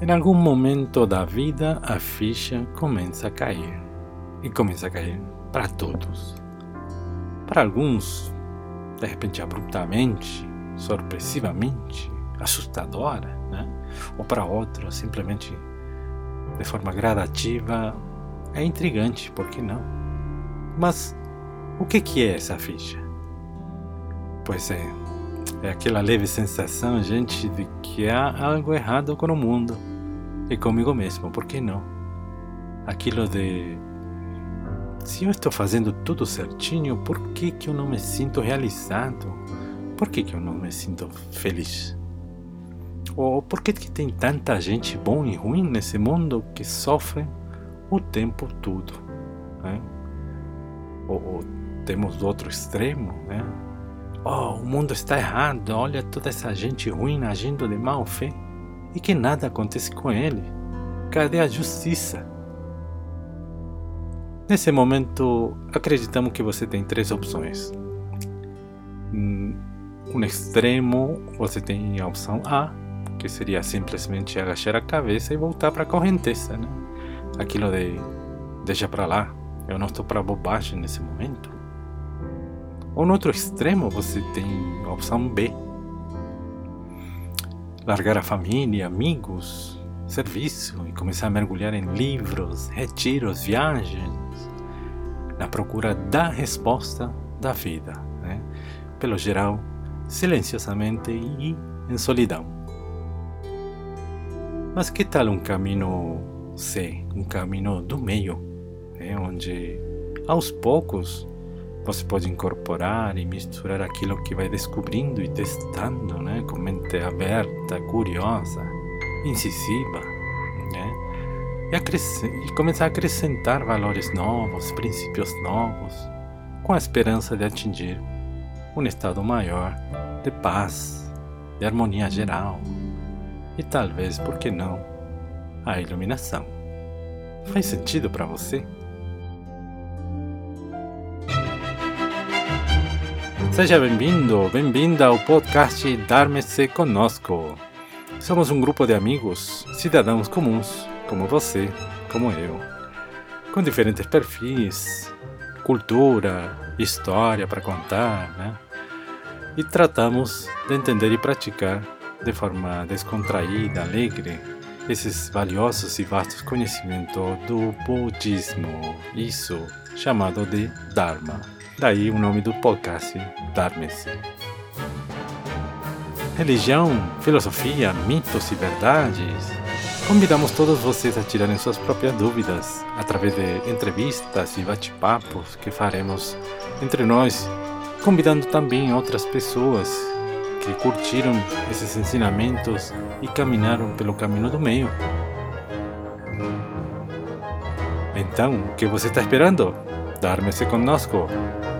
Em algum momento da vida, a ficha começa a cair. E começa a cair para todos. Para alguns, de repente abruptamente, sorpresivamente, assustadora, né? ou para outros, simplesmente de forma gradativa, é intrigante, por que não? Mas o que, que é essa ficha? Pois é, é aquela leve sensação, gente, de que há algo errado com o mundo e comigo mesmo, por que não? Aquilo de se eu estou fazendo tudo certinho, por que, que eu não me sinto realizado? Por que, que eu não me sinto feliz? Ou por que, que tem tanta gente bom e ruim nesse mundo que sofre o tempo todo? Ou, ou temos outro extremo, né? Oh, o mundo está errado, olha toda essa gente ruim agindo de mal fé e que nada acontece com ele. Cadê a justiça? Nesse momento, acreditamos que você tem três opções. Um extremo, você tem a opção A, que seria simplesmente agachar a cabeça e voltar para a correnteza, né? Aquilo de deixa para lá, eu não estou para bobagem nesse momento. Ou no outro extremo, você tem a opção B. Largar a família, amigos, serviço e começar a mergulhar em livros, retiros, viagens, na procura da resposta da vida, né? pelo geral, silenciosamente e em solidão. Mas que tal um caminho C, um caminho do meio, né? onde aos poucos você pode incorporar e misturar aquilo que vai descobrindo e testando, né? com mente aberta, curiosa, incisiva, né? E, e começar a acrescentar valores novos, princípios novos, com a esperança de atingir um estado maior de paz, de harmonia geral e talvez, por que não, a iluminação. Faz sentido para você? Seja bem-vindo, bem-vinda ao podcast Darme-se Conosco. Somos um grupo de amigos, cidadãos comuns, como você, como eu, com diferentes perfis, cultura, história para contar, né? E tratamos de entender e praticar de forma descontraída, alegre, esses valiosos e vastos conhecimentos do budismo, isso chamado de Dharma. Daí o nome do podcast, Dharma-se. Religião, filosofia, mitos e verdades. Convidamos todos vocês a tirarem suas próprias dúvidas através de entrevistas e bate-papos que faremos entre nós, convidando também outras pessoas que curtiram esses ensinamentos e caminharam pelo caminho do meio. Então, o que você está esperando? Darme second Nasco.